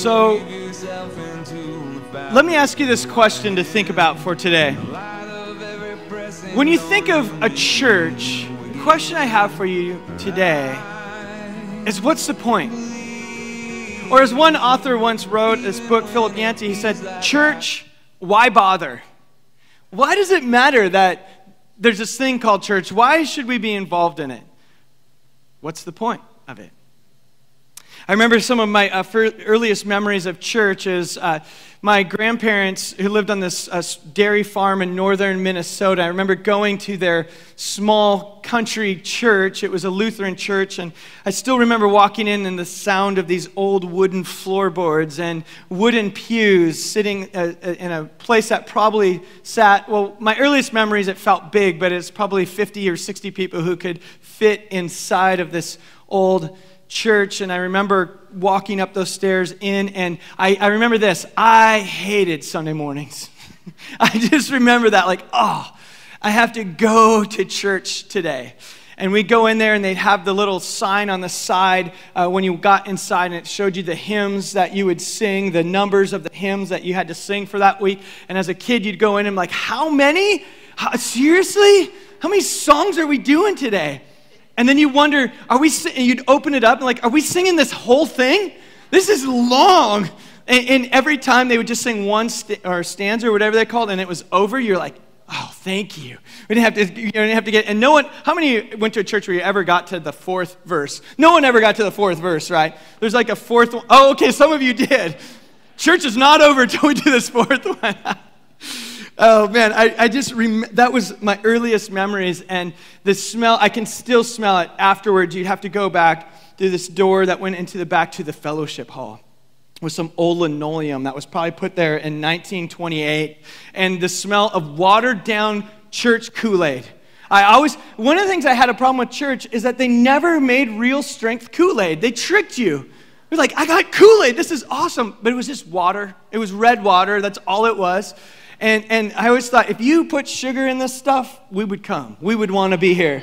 So, let me ask you this question to think about for today. When you think of a church, the question I have for you today is what's the point? Or as one author once wrote this book, Philip Yancey, he said, Church, why bother? Why does it matter that there's this thing called church? Why should we be involved in it? What's the point of it? I remember some of my uh, earliest memories of church is uh, my grandparents who lived on this uh, dairy farm in northern Minnesota. I remember going to their small country church. It was a Lutheran church, and I still remember walking in and the sound of these old wooden floorboards and wooden pews sitting uh, uh, in a place that probably sat, well, my earliest memories, it felt big, but it's probably 50 or 60 people who could fit inside of this old church, and I remember walking up those stairs in, and I, I remember this. I hated Sunday mornings. I just remember that, like, oh, I have to go to church today. And we'd go in there, and they'd have the little sign on the side uh, when you got inside, and it showed you the hymns that you would sing, the numbers of the hymns that you had to sing for that week. And as a kid, you'd go in and, like, how many? How, seriously? How many songs are we doing today? And then you wonder, are we, you'd open it up and like, are we singing this whole thing? This is long. And, and every time they would just sing one st- or stanza or whatever they called, and it was over, you're like, oh, thank you. We didn't have to, you didn't have to get, and no one, how many went to a church where you ever got to the fourth verse? No one ever got to the fourth verse, right? There's like a fourth one. Oh, okay, some of you did. Church is not over until we do this fourth one. Oh man, I, I just, rem- that was my earliest memories. And the smell, I can still smell it afterwards. You'd have to go back through this door that went into the back to the fellowship hall with some old linoleum that was probably put there in 1928. And the smell of watered down church Kool Aid. I always, one of the things I had a problem with church is that they never made real strength Kool Aid. They tricked you. It was like, I got Kool Aid, this is awesome. But it was just water. It was red water, that's all it was. And, and I always thought, if you put sugar in this stuff, we would come. We would want to be here.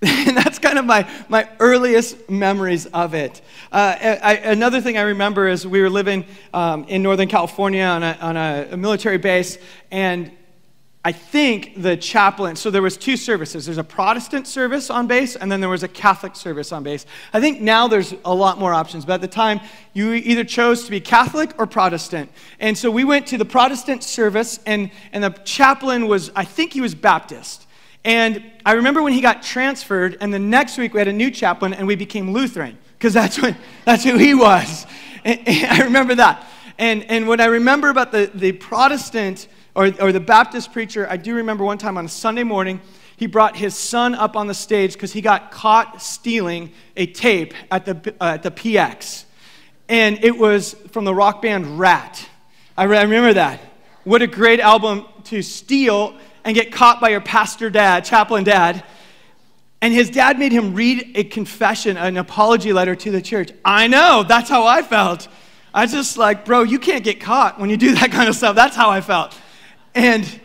and that's kind of my, my earliest memories of it. Uh, I, another thing I remember is we were living um, in Northern California on, a, on a, a military base, and I think the chaplain, so there was two services. There's a Protestant service on base, and then there was a Catholic service on base. I think now there's a lot more options, but at the time, you either chose to be Catholic or Protestant. And so we went to the Protestant service, and, and the chaplain was, I think he was Baptist. And I remember when he got transferred, and the next week we had a new chaplain, and we became Lutheran, because that's, that's who he was. And, and I remember that. And, and what I remember about the, the Protestant or, or the Baptist preacher, I do remember one time on a Sunday morning, he brought his son up on the stage because he got caught stealing a tape at the, uh, at the PX. And it was from the rock band Ratt. I, re- I remember that. What a great album to steal and get caught by your pastor dad, chaplain dad. And his dad made him read a confession, an apology letter to the church. I know, that's how I felt. I was just like, bro, you can't get caught when you do that kind of stuff. That's how I felt. And,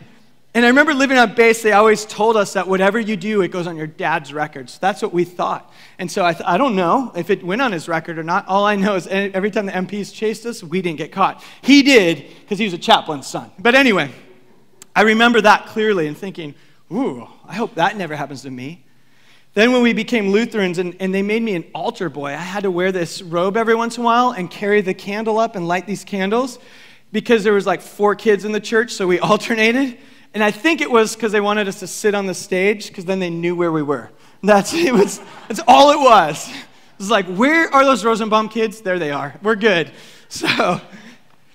and I remember living on base, they always told us that whatever you do, it goes on your dad's records. That's what we thought. And so I, th- I don't know if it went on his record or not. All I know is every time the MPs chased us, we didn't get caught. He did because he was a chaplain's son. But anyway, I remember that clearly and thinking, ooh, I hope that never happens to me. Then, when we became Lutherans and, and they made me an altar boy, I had to wear this robe every once in a while and carry the candle up and light these candles because there was like four kids in the church, so we alternated. And I think it was because they wanted us to sit on the stage because then they knew where we were. That's, it was, that's all it was. It was like, where are those Rosenbaum kids? There they are. We're good. So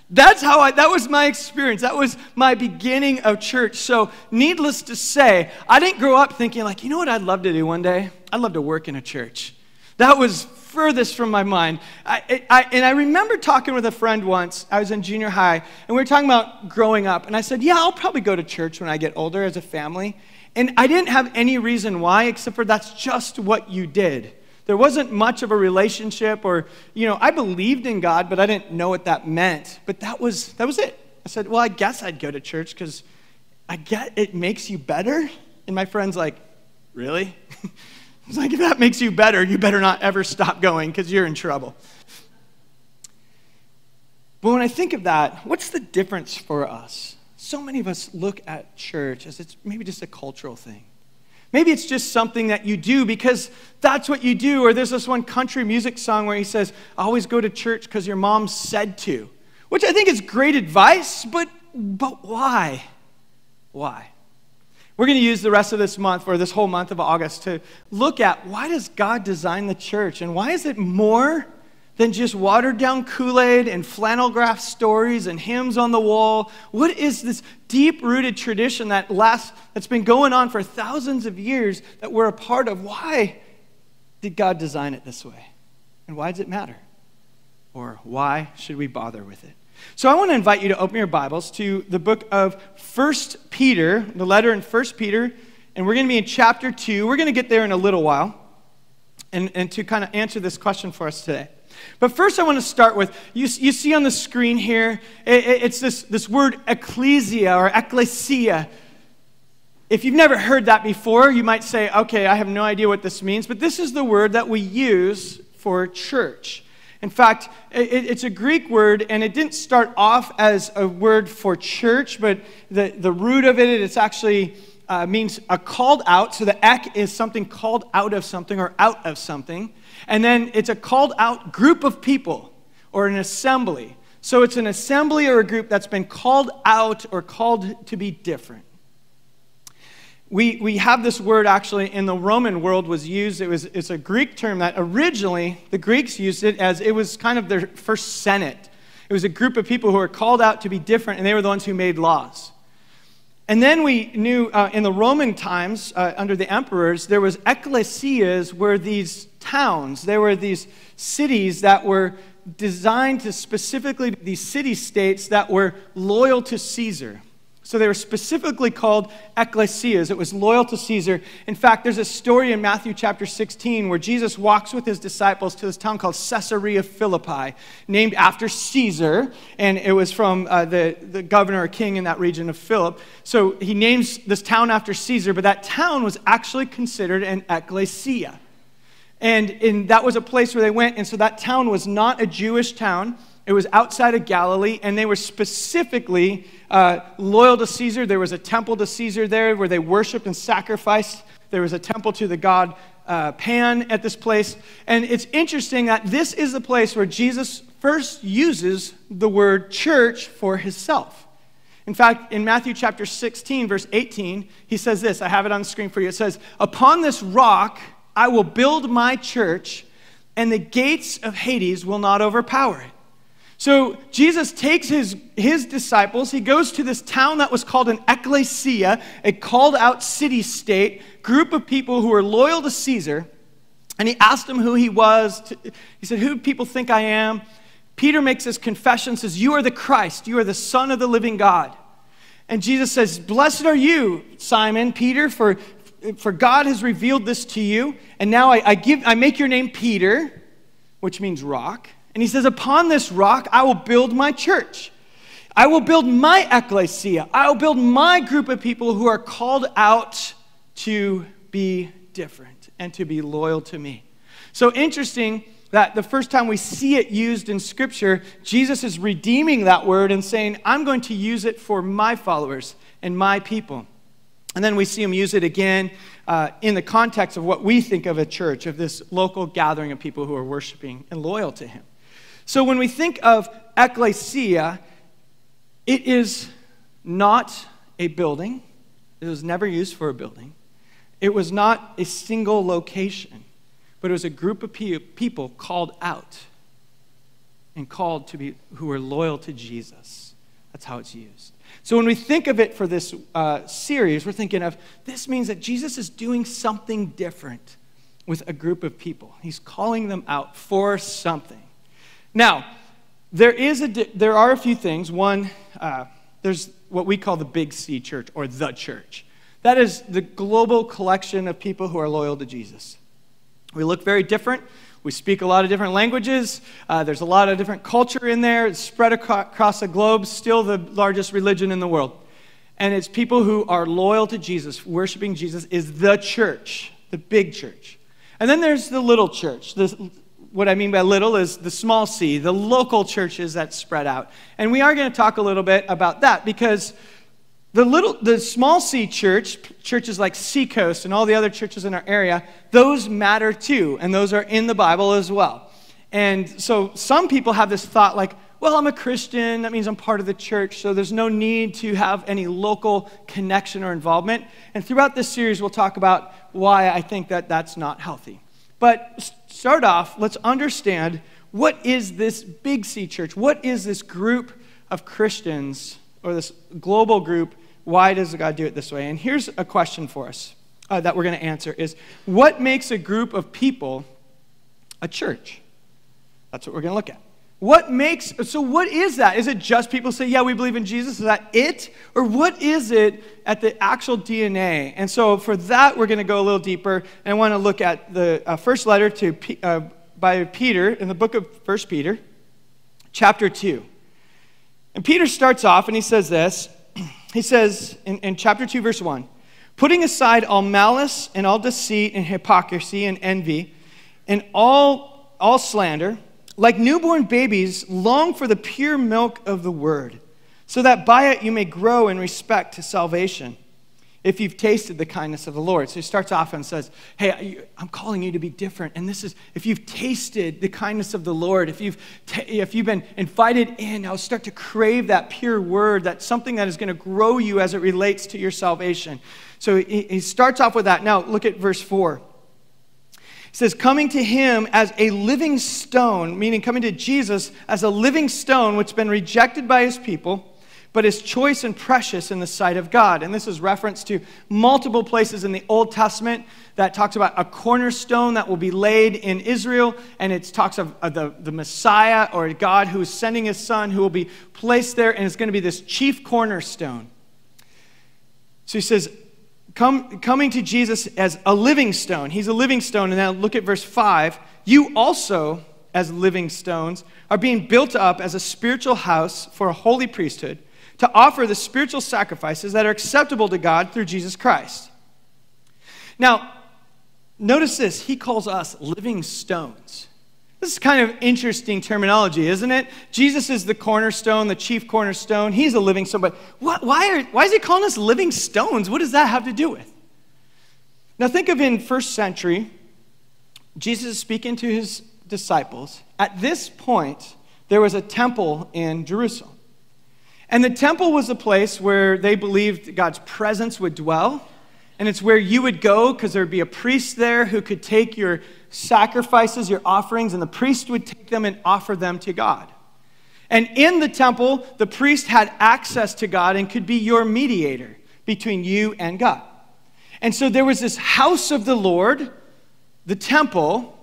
that's how I, that was my experience. That was my beginning of church. So, needless to say, I didn't grow up thinking, like, you know what I'd love to do one day? I'd love to work in a church. That was furthest from my mind. I, I, and I remember talking with a friend once. I was in junior high, and we were talking about growing up. And I said, Yeah, I'll probably go to church when I get older as a family. And I didn't have any reason why, except for that's just what you did. There wasn't much of a relationship, or, you know, I believed in God, but I didn't know what that meant. But that was, that was it. I said, Well, I guess I'd go to church because I get it makes you better. And my friend's like, Really? It's like, if that makes you better, you better not ever stop going because you're in trouble. But when I think of that, what's the difference for us? So many of us look at church as it's maybe just a cultural thing. Maybe it's just something that you do because that's what you do. Or there's this one country music song where he says, always go to church because your mom said to, which I think is great advice, but, but why? Why? We're going to use the rest of this month, or this whole month of August, to look at why does God design the church and why is it more than just watered down Kool Aid and flannel graph stories and hymns on the wall? What is this deep rooted tradition that lasts, that's been going on for thousands of years that we're a part of? Why did God design it this way? And why does it matter? Or why should we bother with it? So I want to invite you to open your Bibles to the book of First Peter, the letter in First Peter, and we're going to be in chapter 2. We're going to get there in a little while and, and to kind of answer this question for us today. But first, I want to start with you, you see on the screen here, it, it's this, this word ecclesia or ecclesia. If you've never heard that before, you might say, okay, I have no idea what this means, but this is the word that we use for church. In fact, it, it's a Greek word, and it didn't start off as a word for church, but the, the root of it, it's actually uh, means a called out. So the ek is something called out of something or out of something. And then it's a called out group of people or an assembly. So it's an assembly or a group that's been called out or called to be different. We, we have this word actually in the Roman world was used. It was, it's a Greek term that originally the Greeks used it as it was kind of their first senate. It was a group of people who were called out to be different, and they were the ones who made laws. And then we knew uh, in the Roman times, uh, under the emperors, there was ecclesias, were these towns. There were these cities that were designed to specifically be these city states that were loyal to Caesar. So they were specifically called ecclesias. It was loyal to Caesar. In fact, there's a story in Matthew chapter 16 where Jesus walks with his disciples to this town called Caesarea Philippi, named after Caesar. And it was from uh, the, the governor or king in that region of Philip. So he names this town after Caesar, but that town was actually considered an ecclesia. And, and that was a place where they went. And so that town was not a Jewish town. It was outside of Galilee, and they were specifically uh, loyal to Caesar. There was a temple to Caesar there where they worshiped and sacrificed. There was a temple to the god uh, Pan at this place. And it's interesting that this is the place where Jesus first uses the word church for himself. In fact, in Matthew chapter 16, verse 18, he says this. I have it on the screen for you. It says, Upon this rock I will build my church, and the gates of Hades will not overpower it. So Jesus takes his, his disciples, he goes to this town that was called an ecclesia, a called out city state, group of people who were loyal to Caesar, and he asked them who he was. He said, Who do people think I am? Peter makes his confession, says, You are the Christ, you are the Son of the living God. And Jesus says, Blessed are you, Simon, Peter, for, for God has revealed this to you. And now I, I, give, I make your name Peter, which means rock. And he says, Upon this rock I will build my church. I will build my ecclesia. I will build my group of people who are called out to be different and to be loyal to me. So interesting that the first time we see it used in Scripture, Jesus is redeeming that word and saying, I'm going to use it for my followers and my people. And then we see him use it again uh, in the context of what we think of a church, of this local gathering of people who are worshiping and loyal to him. So when we think of ecclesia, it is not a building. It was never used for a building. It was not a single location, but it was a group of people called out and called to be who are loyal to Jesus. That's how it's used. So when we think of it for this uh, series, we're thinking of this means that Jesus is doing something different with a group of people. He's calling them out for something. Now, there, is a, there are a few things. One, uh, there's what we call the Big C church or the church. That is the global collection of people who are loyal to Jesus. We look very different. We speak a lot of different languages. Uh, there's a lot of different culture in there. It's spread across the globe, still the largest religion in the world. And it's people who are loyal to Jesus, worshiping Jesus, is the church, the big church. And then there's the little church, the what I mean by little is the small c, the local churches that spread out. And we are going to talk a little bit about that because the little the small c church, churches like Seacoast and all the other churches in our area, those matter too, and those are in the Bible as well. And so some people have this thought like, well, I'm a Christian, that means I'm part of the church, so there's no need to have any local connection or involvement. And throughout this series, we'll talk about why I think that that's not healthy. But start off, let's understand what is this Big C church? What is this group of Christians or this global group? Why does God do it this way? And here's a question for us uh, that we're going to answer is what makes a group of people a church? That's what we're going to look at. What makes, so what is that? Is it just people say, yeah, we believe in Jesus? Is that it? Or what is it at the actual DNA? And so for that, we're going to go a little deeper. And I want to look at the uh, first letter to, uh, by Peter in the book of First Peter, chapter 2. And Peter starts off and he says this. He says in, in chapter 2, verse 1 Putting aside all malice and all deceit and hypocrisy and envy and all, all slander, like newborn babies, long for the pure milk of the word, so that by it you may grow in respect to salvation, if you've tasted the kindness of the Lord. So he starts off and says, Hey, I'm calling you to be different. And this is, if you've tasted the kindness of the Lord, if you've, ta- if you've been invited in, now start to crave that pure word, that's something that is going to grow you as it relates to your salvation. So he starts off with that. Now, look at verse 4. He says, coming to him as a living stone, meaning coming to Jesus as a living stone which has been rejected by his people, but is choice and precious in the sight of God. And this is reference to multiple places in the Old Testament that talks about a cornerstone that will be laid in Israel, and it talks of, of the, the Messiah or God who is sending his son who will be placed there, and it's going to be this chief cornerstone. So he says, come, coming to Jesus as a living stone. He's a living stone. And now look at verse 5. You also, as living stones, are being built up as a spiritual house for a holy priesthood to offer the spiritual sacrifices that are acceptable to God through Jesus Christ. Now, notice this. He calls us living stones. This is kind of interesting terminology, isn't it? Jesus is the cornerstone, the chief cornerstone. He's a living stone. But what, why, are, why is he calling us living stones? What does that have to do with? Now, think of in first century, Jesus is speaking to his disciples. At this point, there was a temple in Jerusalem. And the temple was a place where they believed God's presence would dwell. And it's where you would go because there would be a priest there who could take your sacrifices, your offerings, and the priest would take them and offer them to God. And in the temple, the priest had access to God and could be your mediator between you and God. And so there was this house of the Lord, the temple,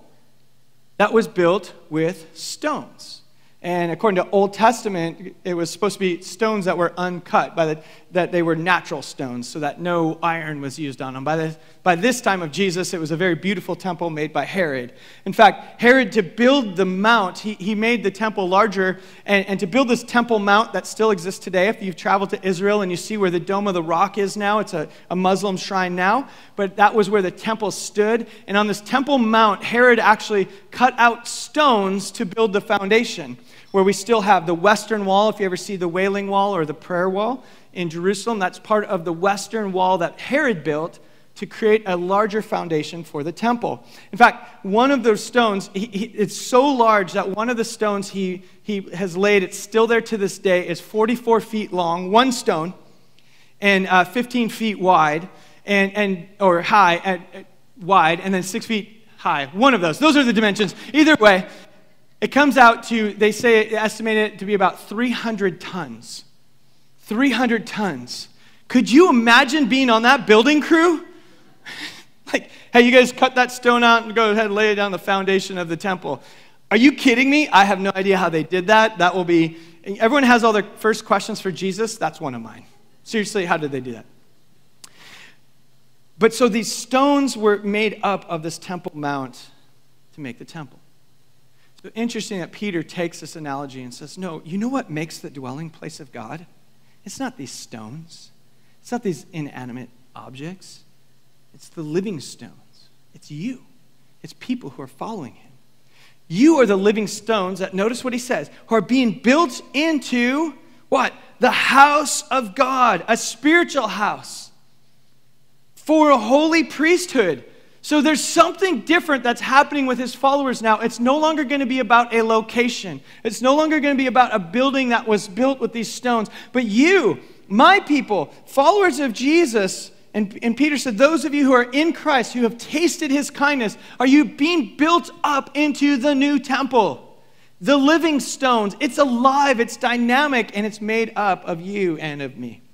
that was built with stones. And according to Old Testament, it was supposed to be stones that were uncut, by the, that they were natural stones, so that no iron was used on them. By, the, by this time of Jesus, it was a very beautiful temple made by Herod. In fact, Herod, to build the mount, he, he made the temple larger. And, and to build this temple mount that still exists today, if you've traveled to Israel and you see where the Dome of the Rock is now, it's a, a Muslim shrine now, but that was where the temple stood. And on this temple mount, Herod actually cut out stones to build the foundation where we still have the western wall. If you ever see the Wailing Wall or the Prayer Wall in Jerusalem, that's part of the western wall that Herod built to create a larger foundation for the temple. In fact, one of those stones, he, he, it's so large that one of the stones he, he has laid, it's still there to this day, is 44 feet long, one stone, and uh, 15 feet wide, and, and, or high, and, uh, wide, and then six feet high. One of those. Those are the dimensions. Either way, it comes out to, they say, estimate it to be about 300 tons. 300 tons. Could you imagine being on that building crew? like, hey, you guys cut that stone out and go ahead and lay it down the foundation of the temple. Are you kidding me? I have no idea how they did that. That will be, everyone has all their first questions for Jesus. That's one of mine. Seriously, how did they do that? But so these stones were made up of this temple mount to make the temple. Interesting that Peter takes this analogy and says, No, you know what makes the dwelling place of God? It's not these stones, it's not these inanimate objects, it's the living stones. It's you, it's people who are following him. You are the living stones that, notice what he says, who are being built into what? The house of God, a spiritual house for a holy priesthood. So there's something different that's happening with his followers now. It's no longer going to be about a location, it's no longer going to be about a building that was built with these stones. But you, my people, followers of Jesus, and, and Peter said, Those of you who are in Christ, who have tasted his kindness, are you being built up into the new temple? The living stones. It's alive, it's dynamic, and it's made up of you and of me.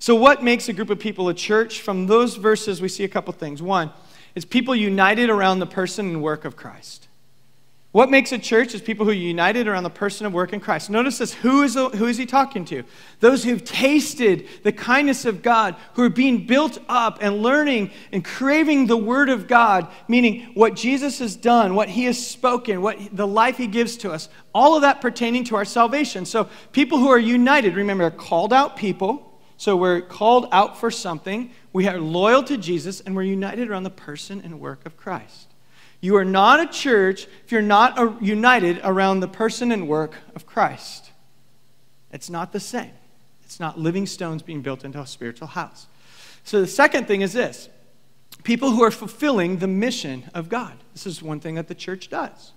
So, what makes a group of people a church? From those verses, we see a couple things. One, it's people united around the person and work of Christ. What makes a church is people who are united around the person and work in Christ. Notice this who is, who is he talking to? Those who've tasted the kindness of God, who are being built up and learning and craving the Word of God, meaning what Jesus has done, what he has spoken, what the life he gives to us, all of that pertaining to our salvation. So, people who are united, remember, called out people. So, we're called out for something. We are loyal to Jesus, and we're united around the person and work of Christ. You are not a church if you're not united around the person and work of Christ. It's not the same. It's not living stones being built into a spiritual house. So the second thing is this people who are fulfilling the mission of God. This is one thing that the church does.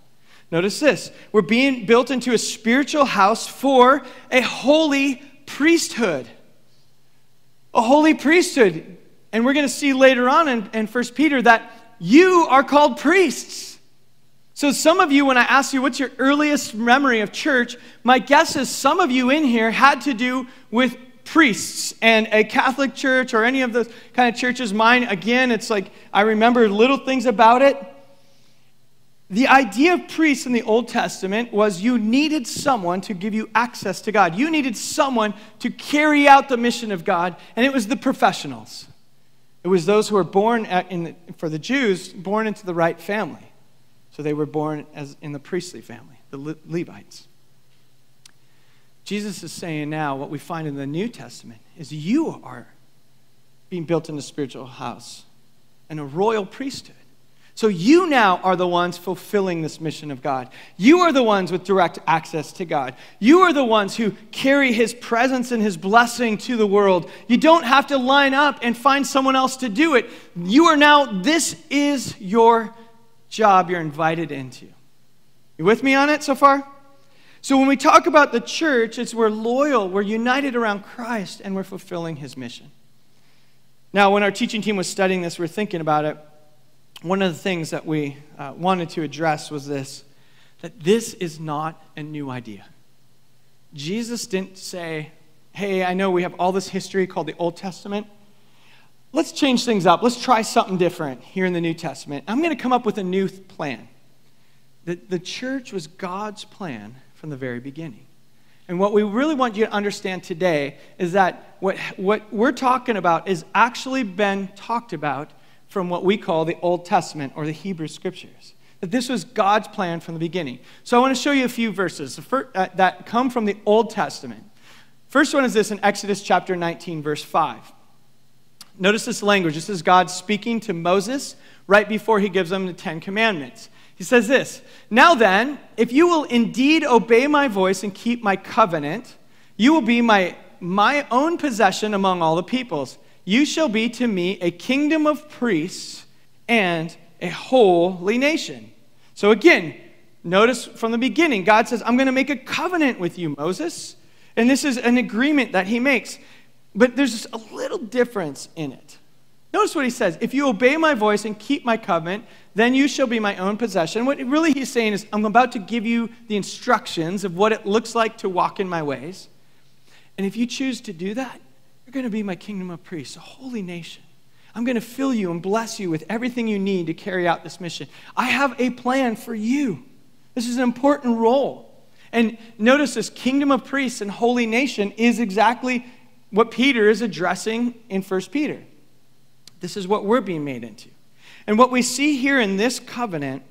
Notice this we're being built into a spiritual house for a holy priesthood. A holy priesthood. And we're going to see later on in, in 1 Peter that you are called priests. So, some of you, when I ask you what's your earliest memory of church, my guess is some of you in here had to do with priests and a Catholic church or any of those kind of churches. Mine, again, it's like I remember little things about it. The idea of priests in the Old Testament was you needed someone to give you access to God. You needed someone to carry out the mission of God, and it was the professionals. It was those who were born the, for the Jews, born into the right family. So they were born as in the priestly family, the Le- Levites. Jesus is saying now what we find in the New Testament is you are being built in a spiritual house and a royal priesthood. So you now are the ones fulfilling this mission of God. You are the ones with direct access to God. You are the ones who carry his presence and his blessing to the world. You don't have to line up and find someone else to do it. You are now, this is your job you're invited into. You with me on it so far? So when we talk about the church, it's we're loyal, we're united around Christ, and we're fulfilling his mission. Now, when our teaching team was studying this, we we're thinking about it one of the things that we uh, wanted to address was this that this is not a new idea. Jesus didn't say, Hey, I know we have all this history called the Old Testament. Let's change things up. Let's try something different here in the New Testament. I'm going to come up with a new plan. The, the church was God's plan from the very beginning. And what we really want you to understand today is that what, what we're talking about is actually been talked about from what we call the Old Testament or the Hebrew Scriptures. That this was God's plan from the beginning. So I want to show you a few verses uh, that come from the Old Testament. First one is this in Exodus chapter 19, verse 5. Notice this language. This is God speaking to Moses right before he gives him the Ten Commandments. He says this Now then, if you will indeed obey my voice and keep my covenant, you will be my, my own possession among all the peoples. You shall be to me a kingdom of priests and a holy nation. So again, notice from the beginning, God says, I'm going to make a covenant with you, Moses. And this is an agreement that he makes. But there's a little difference in it. Notice what he says If you obey my voice and keep my covenant, then you shall be my own possession. What really he's saying is, I'm about to give you the instructions of what it looks like to walk in my ways. And if you choose to do that, you're going to be my kingdom of priests, a holy nation. I'm going to fill you and bless you with everything you need to carry out this mission. I have a plan for you. This is an important role. And notice this kingdom of priests and holy nation is exactly what Peter is addressing in 1 Peter. This is what we're being made into. And what we see here in this covenant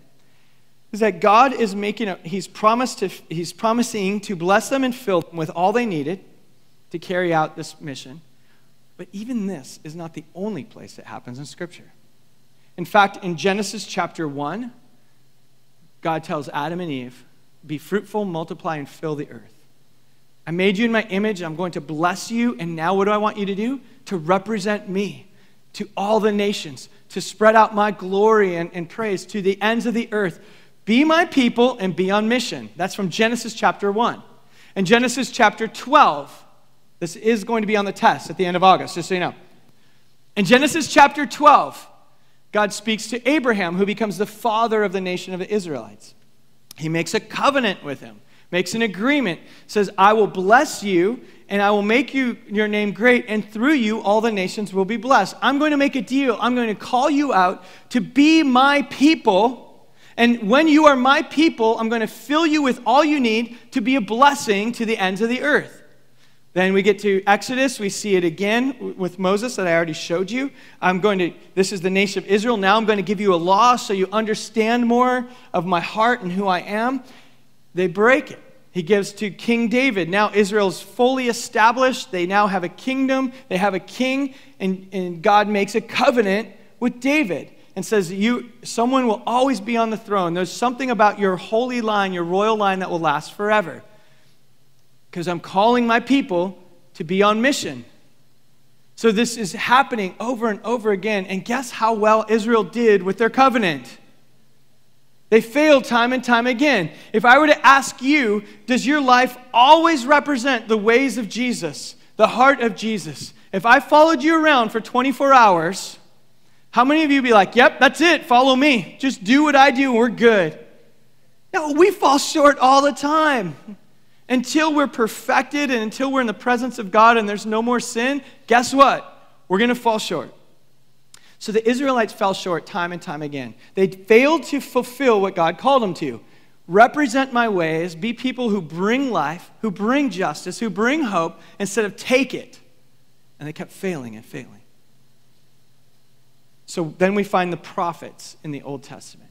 is that God is making a, he's promised to, he's promising to bless them and fill them with all they needed to carry out this mission. But even this is not the only place it happens in Scripture. In fact, in Genesis chapter 1, God tells Adam and Eve, Be fruitful, multiply, and fill the earth. I made you in my image. I'm going to bless you. And now, what do I want you to do? To represent me to all the nations, to spread out my glory and, and praise to the ends of the earth. Be my people and be on mission. That's from Genesis chapter 1. And Genesis chapter 12, this is going to be on the test at the end of August, just so you know. In Genesis chapter 12, God speaks to Abraham, who becomes the father of the nation of the Israelites. He makes a covenant with him, makes an agreement, says, I will bless you and I will make you your name great, and through you all the nations will be blessed. I'm going to make a deal. I'm going to call you out to be my people. And when you are my people, I'm going to fill you with all you need to be a blessing to the ends of the earth. Then we get to Exodus. We see it again with Moses that I already showed you. I'm going to, this is the nation of Israel. Now I'm going to give you a law so you understand more of my heart and who I am. They break it. He gives to King David. Now Israel's fully established. They now have a kingdom, they have a king, and, and God makes a covenant with David and says, you, Someone will always be on the throne. There's something about your holy line, your royal line, that will last forever. Because I'm calling my people to be on mission. So this is happening over and over again. And guess how well Israel did with their covenant? They failed time and time again. If I were to ask you, does your life always represent the ways of Jesus, the heart of Jesus? If I followed you around for 24 hours, how many of you be like, yep, that's it, follow me. Just do what I do we're good? No, we fall short all the time. Until we're perfected and until we're in the presence of God and there's no more sin, guess what? We're going to fall short. So the Israelites fell short time and time again. They failed to fulfill what God called them to. Represent my ways, be people who bring life, who bring justice, who bring hope, instead of take it. And they kept failing and failing. So then we find the prophets in the Old Testament.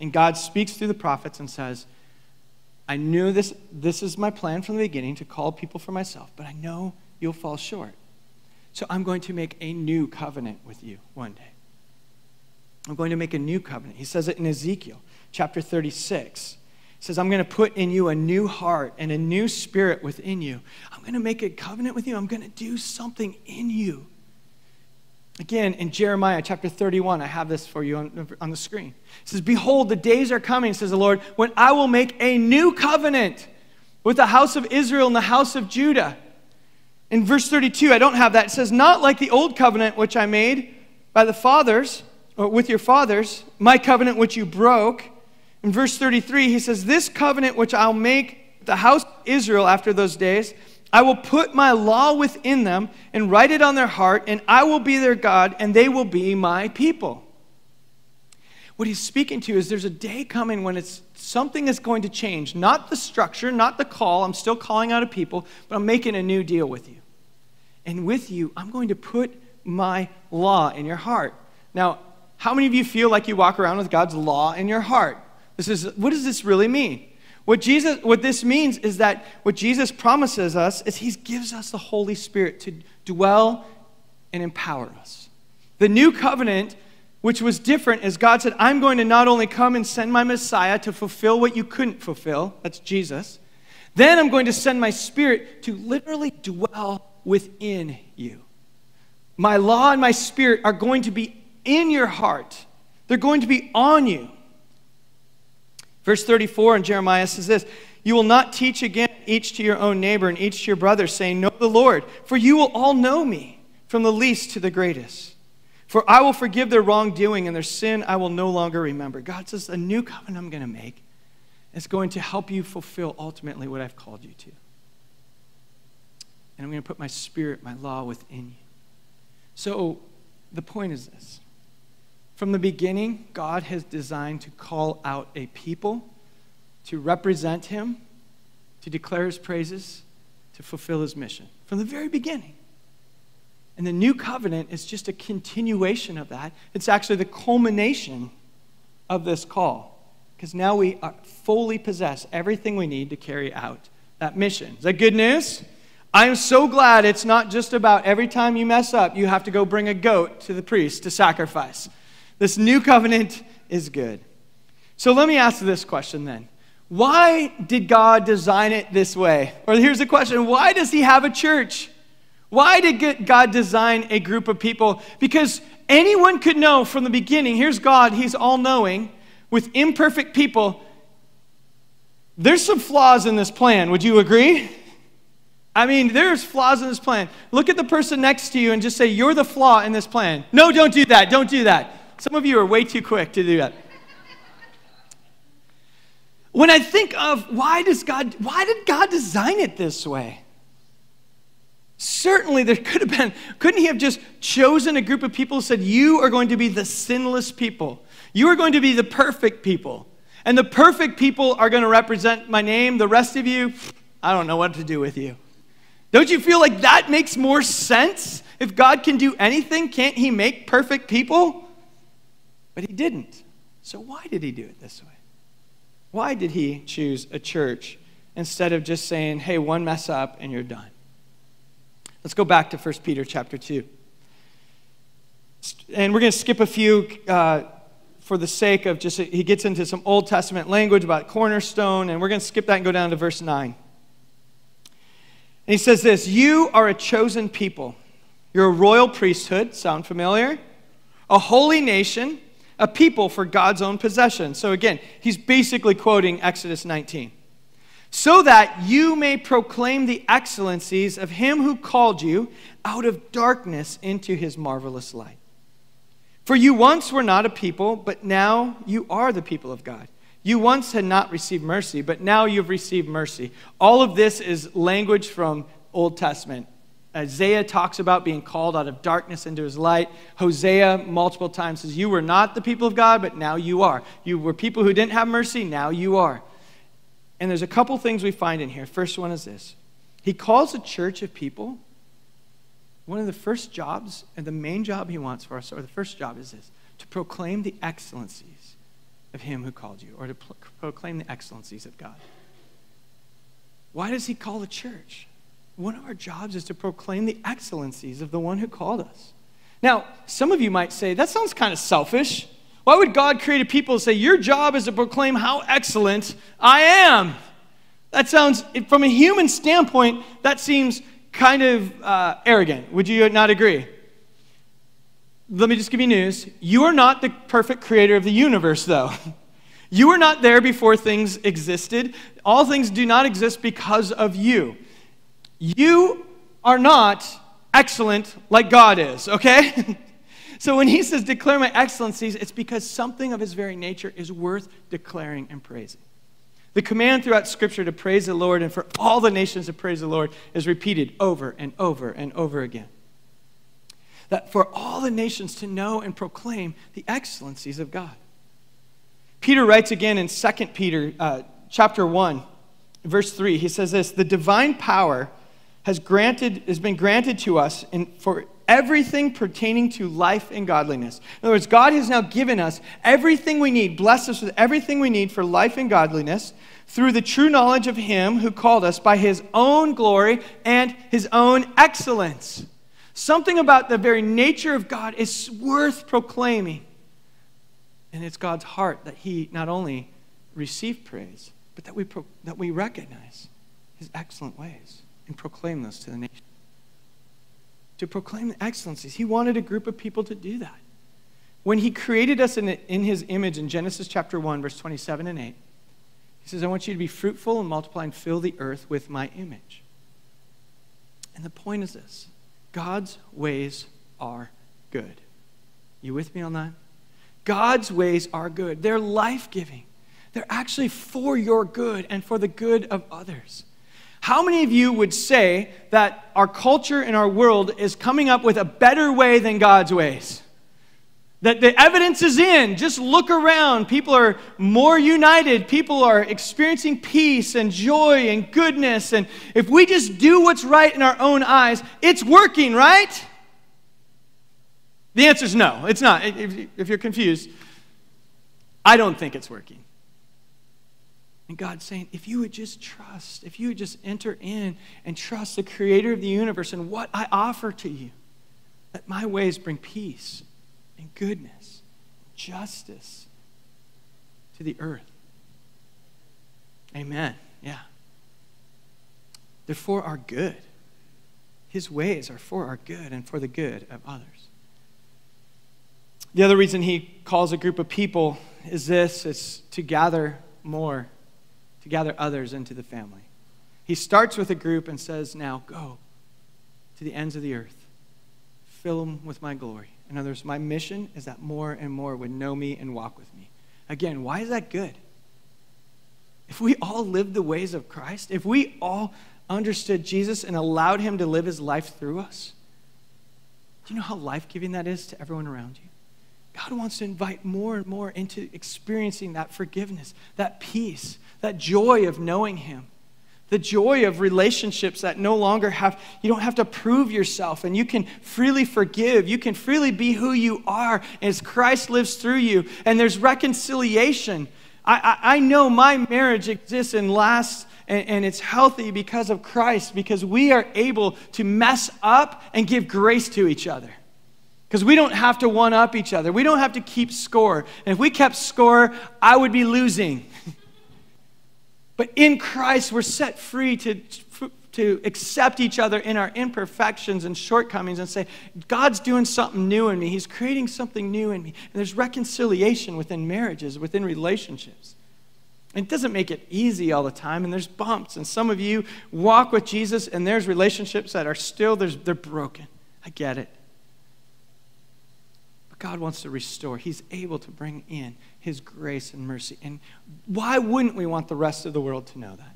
And God speaks through the prophets and says, I knew this, this is my plan from the beginning to call people for myself, but I know you'll fall short. So I'm going to make a new covenant with you one day. I'm going to make a new covenant. He says it in Ezekiel chapter 36. He says, I'm going to put in you a new heart and a new spirit within you. I'm going to make a covenant with you. I'm going to do something in you. Again, in Jeremiah chapter 31, I have this for you on, on the screen. It says, Behold, the days are coming, says the Lord, when I will make a new covenant with the house of Israel and the house of Judah in verse 32, I don't have that. It says, Not like the old covenant which I made by the fathers, or with your fathers, my covenant which you broke. In verse 33, he says, This covenant which I'll make the house of Israel after those days, I will put my law within them and write it on their heart, and I will be their God, and they will be my people. What he's speaking to is there's a day coming when it's something is going to change. Not the structure, not the call. I'm still calling out a people, but I'm making a new deal with you. And with you, I'm going to put my law in your heart. Now, how many of you feel like you walk around with God's law in your heart? This is what does this really mean? What Jesus what this means is that what Jesus promises us is he gives us the Holy Spirit to dwell and empower us. The new covenant which was different is God said, I'm going to not only come and send my Messiah to fulfill what you couldn't fulfill, that's Jesus, then I'm going to send my spirit to literally dwell within you. My law and my spirit are going to be in your heart, they're going to be on you. Verse 34 in Jeremiah says this You will not teach again each to your own neighbor and each to your brother, saying, Know the Lord, for you will all know me, from the least to the greatest. For I will forgive their wrongdoing and their sin I will no longer remember. God says, A new covenant I'm going to make is going to help you fulfill ultimately what I've called you to and I'm going to put my spirit, my law within you. So the point is this from the beginning, God has designed to call out a people to represent Him, to declare His praises, to fulfill His mission. From the very beginning. And the new covenant is just a continuation of that. It's actually the culmination of this call. Because now we fully possess everything we need to carry out that mission. Is that good news? I'm so glad it's not just about every time you mess up, you have to go bring a goat to the priest to sacrifice. This new covenant is good. So let me ask this question then. Why did God design it this way? Or here's the question why does He have a church? Why did God design a group of people? Because anyone could know from the beginning here's God, He's all knowing, with imperfect people. There's some flaws in this plan. Would you agree? I mean, there's flaws in this plan. Look at the person next to you and just say, You're the flaw in this plan. No, don't do that. Don't do that. Some of you are way too quick to do that. When I think of why does God, why did God design it this way? Certainly, there could have been, couldn't He have just chosen a group of people said, You are going to be the sinless people. You are going to be the perfect people. And the perfect people are going to represent my name. The rest of you, I don't know what to do with you. Don't you feel like that makes more sense? If God can do anything, can't He make perfect people? But He didn't. So, why did He do it this way? Why did He choose a church instead of just saying, hey, one mess up and you're done? Let's go back to 1 Peter chapter 2. And we're going to skip a few uh, for the sake of just, he gets into some Old Testament language about cornerstone, and we're going to skip that and go down to verse 9. And he says this You are a chosen people. You're a royal priesthood. Sound familiar? A holy nation, a people for God's own possession. So again, he's basically quoting Exodus 19 so that you may proclaim the excellencies of him who called you out of darkness into his marvelous light. For you once were not a people, but now you are the people of God. You once had not received mercy, but now you've received mercy. All of this is language from Old Testament. Isaiah talks about being called out of darkness into his light. Hosea, multiple times, says, You were not the people of God, but now you are. You were people who didn't have mercy, now you are. And there's a couple things we find in here. First one is this He calls a church of people. One of the first jobs, and the main job he wants for us, or the first job is this to proclaim the excellencies of him who called you, or to pro- proclaim the excellencies of God. Why does he call a church? One of our jobs is to proclaim the excellencies of the one who called us. Now, some of you might say, that sounds kind of selfish. Why would God create a people and say, Your job is to proclaim how excellent I am? That sounds, from a human standpoint, that seems kind of uh, arrogant. Would you not agree? Let me just give you news. You are not the perfect creator of the universe, though. You were not there before things existed. All things do not exist because of you. You are not excellent like God is, okay? So when he says, declare my excellencies, it's because something of his very nature is worth declaring and praising. The command throughout Scripture to praise the Lord and for all the nations to praise the Lord is repeated over and over and over again. That for all the nations to know and proclaim the excellencies of God. Peter writes again in 2 Peter uh, chapter 1, verse 3. He says this The divine power has, granted, has been granted to us in, for everything pertaining to life and godliness. In other words, God has now given us everything we need, blessed us with everything we need for life and godliness through the true knowledge of Him who called us by His own glory and His own excellence. Something about the very nature of God is worth proclaiming. And it's God's heart that He not only receive praise, but that we, pro- that we recognize His excellent ways and proclaim those to the nation to proclaim the excellencies. He wanted a group of people to do that. When he created us in, in his image in Genesis chapter 1, verse 27 and 8, he says, I want you to be fruitful and multiply and fill the earth with my image. And the point is this God's ways are good. You with me on that? God's ways are good. They're life giving. They're actually for your good and for the good of others. How many of you would say that our culture and our world is coming up with a better way than God's ways? That the evidence is in. Just look around. People are more united. People are experiencing peace and joy and goodness. And if we just do what's right in our own eyes, it's working, right? The answer is no, it's not. If you're confused, I don't think it's working. And God's saying, if you would just trust, if you would just enter in and trust the creator of the universe and what I offer to you, that my ways bring peace and goodness, justice to the earth. Amen. Yeah. They're for our good. His ways are for our good and for the good of others. The other reason he calls a group of people is this it's to gather more, gather others into the family. He starts with a group and says, Now go to the ends of the earth, fill them with my glory. In other words, my mission is that more and more would know me and walk with me. Again, why is that good? If we all lived the ways of Christ, if we all understood Jesus and allowed him to live his life through us, do you know how life giving that is to everyone around you? God wants to invite more and more into experiencing that forgiveness, that peace, that joy of knowing him the joy of relationships that no longer have, you don't have to prove yourself and you can freely forgive. You can freely be who you are as Christ lives through you. And there's reconciliation. I, I, I know my marriage exists and lasts and, and it's healthy because of Christ, because we are able to mess up and give grace to each other. Because we don't have to one up each other. We don't have to keep score. And if we kept score, I would be losing. But in Christ, we're set free to, to accept each other in our imperfections and shortcomings and say, God's doing something new in me. He's creating something new in me. And there's reconciliation within marriages, within relationships. It doesn't make it easy all the time, and there's bumps. And some of you walk with Jesus, and there's relationships that are still, they're broken. I get it. God wants to restore. He's able to bring in his grace and mercy. And why wouldn't we want the rest of the world to know that?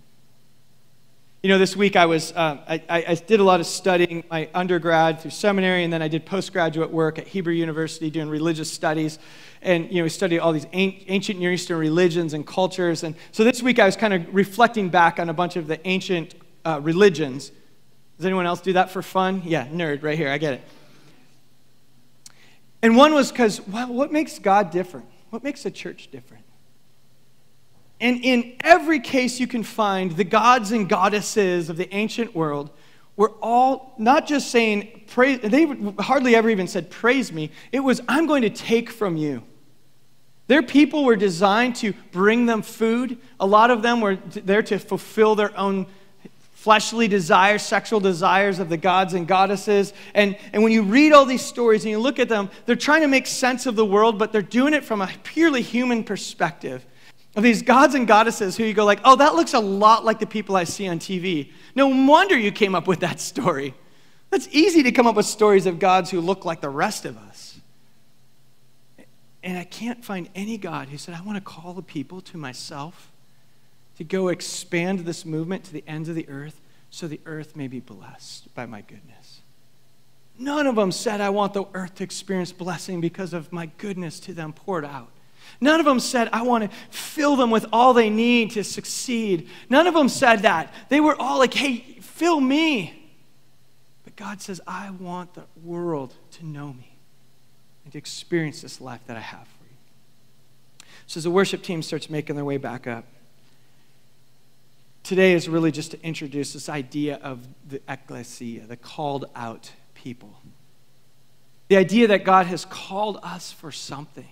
You know, this week I was, uh, I, I, did a lot of studying my undergrad through seminary, and then I did postgraduate work at Hebrew University doing religious studies. And, you know, we studied all these ancient Near Eastern religions and cultures. And so this week I was kind of reflecting back on a bunch of the ancient uh, religions. Does anyone else do that for fun? Yeah, nerd right here, I get it. And one was because, well, what makes God different? What makes a church different? And in every case you can find, the gods and goddesses of the ancient world were all not just saying, praise, they hardly ever even said, Praise me. It was, I'm going to take from you. Their people were designed to bring them food. A lot of them were there to fulfill their own fleshly desires, sexual desires of the gods and goddesses. And, and when you read all these stories and you look at them, they're trying to make sense of the world, but they're doing it from a purely human perspective. Of these gods and goddesses who you go like, oh, that looks a lot like the people I see on TV. No wonder you came up with that story. It's easy to come up with stories of gods who look like the rest of us. And I can't find any God who said, I want to call the people to myself to go expand this movement to the ends of the earth so the earth may be blessed by my goodness. None of them said, I want the earth to experience blessing because of my goodness to them poured out. None of them said, I want to fill them with all they need to succeed. None of them said that. They were all like, hey, fill me. But God says, I want the world to know me and to experience this life that I have for you. So as the worship team starts making their way back up, today is really just to introduce this idea of the ecclesia, the called out people. The idea that God has called us for something.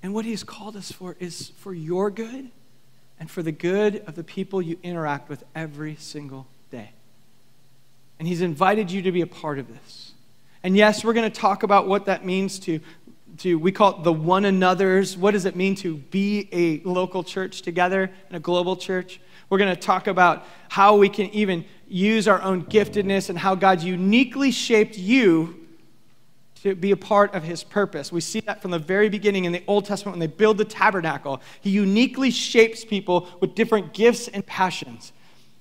And what He's called us for is for your good and for the good of the people you interact with every single day. And He's invited you to be a part of this. And yes, we're going to talk about what that means to to, we call it the one another's. What does it mean to be a local church together and a global church? We're going to talk about how we can even use our own giftedness and how God uniquely shaped you to be a part of his purpose. We see that from the very beginning in the Old Testament when they build the tabernacle. He uniquely shapes people with different gifts and passions.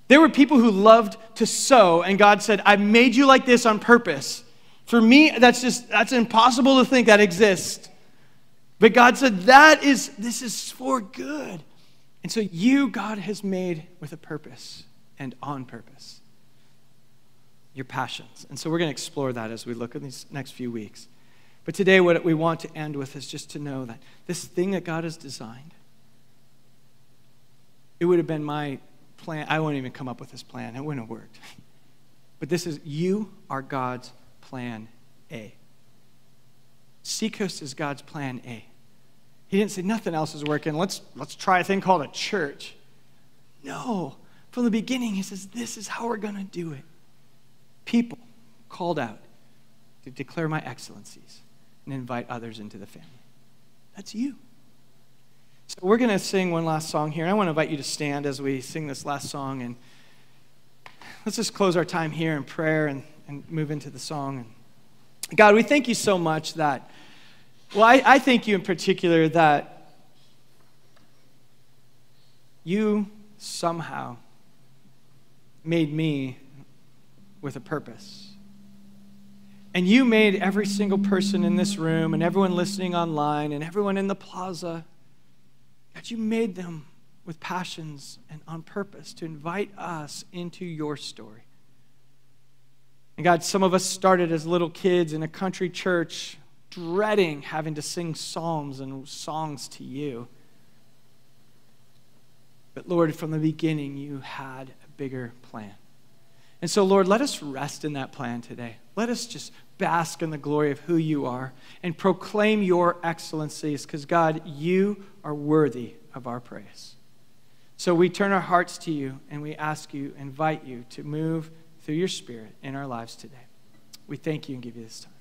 There were people who loved to sew, and God said, I made you like this on purpose. For me, that's just, that's impossible to think that exists. But God said, that is, this is for good. And so you, God has made with a purpose and on purpose. Your passions. And so we're going to explore that as we look at these next few weeks. But today, what we want to end with is just to know that this thing that God has designed, it would have been my plan. I wouldn't even come up with this plan, it wouldn't have worked. But this is, you are God's plan A. Seacoast is God's plan A. He didn't say nothing else is working. Let's, let's try a thing called a church. No. From the beginning, he says, This is how we're going to do it. People called out to declare my excellencies and invite others into the family. That's you. So we're going to sing one last song here. And I want to invite you to stand as we sing this last song. And let's just close our time here in prayer and, and move into the song. And God, we thank you so much that, well, I, I thank you in particular that you somehow made me with a purpose. And you made every single person in this room and everyone listening online and everyone in the plaza, that you made them with passions and on purpose to invite us into your story. And God, some of us started as little kids in a country church, dreading having to sing psalms and songs to you. But Lord, from the beginning, you had a bigger plan. And so, Lord, let us rest in that plan today. Let us just bask in the glory of who you are and proclaim your excellencies because, God, you are worthy of our praise. So we turn our hearts to you and we ask you, invite you to move through your spirit in our lives today. We thank you and give you this time.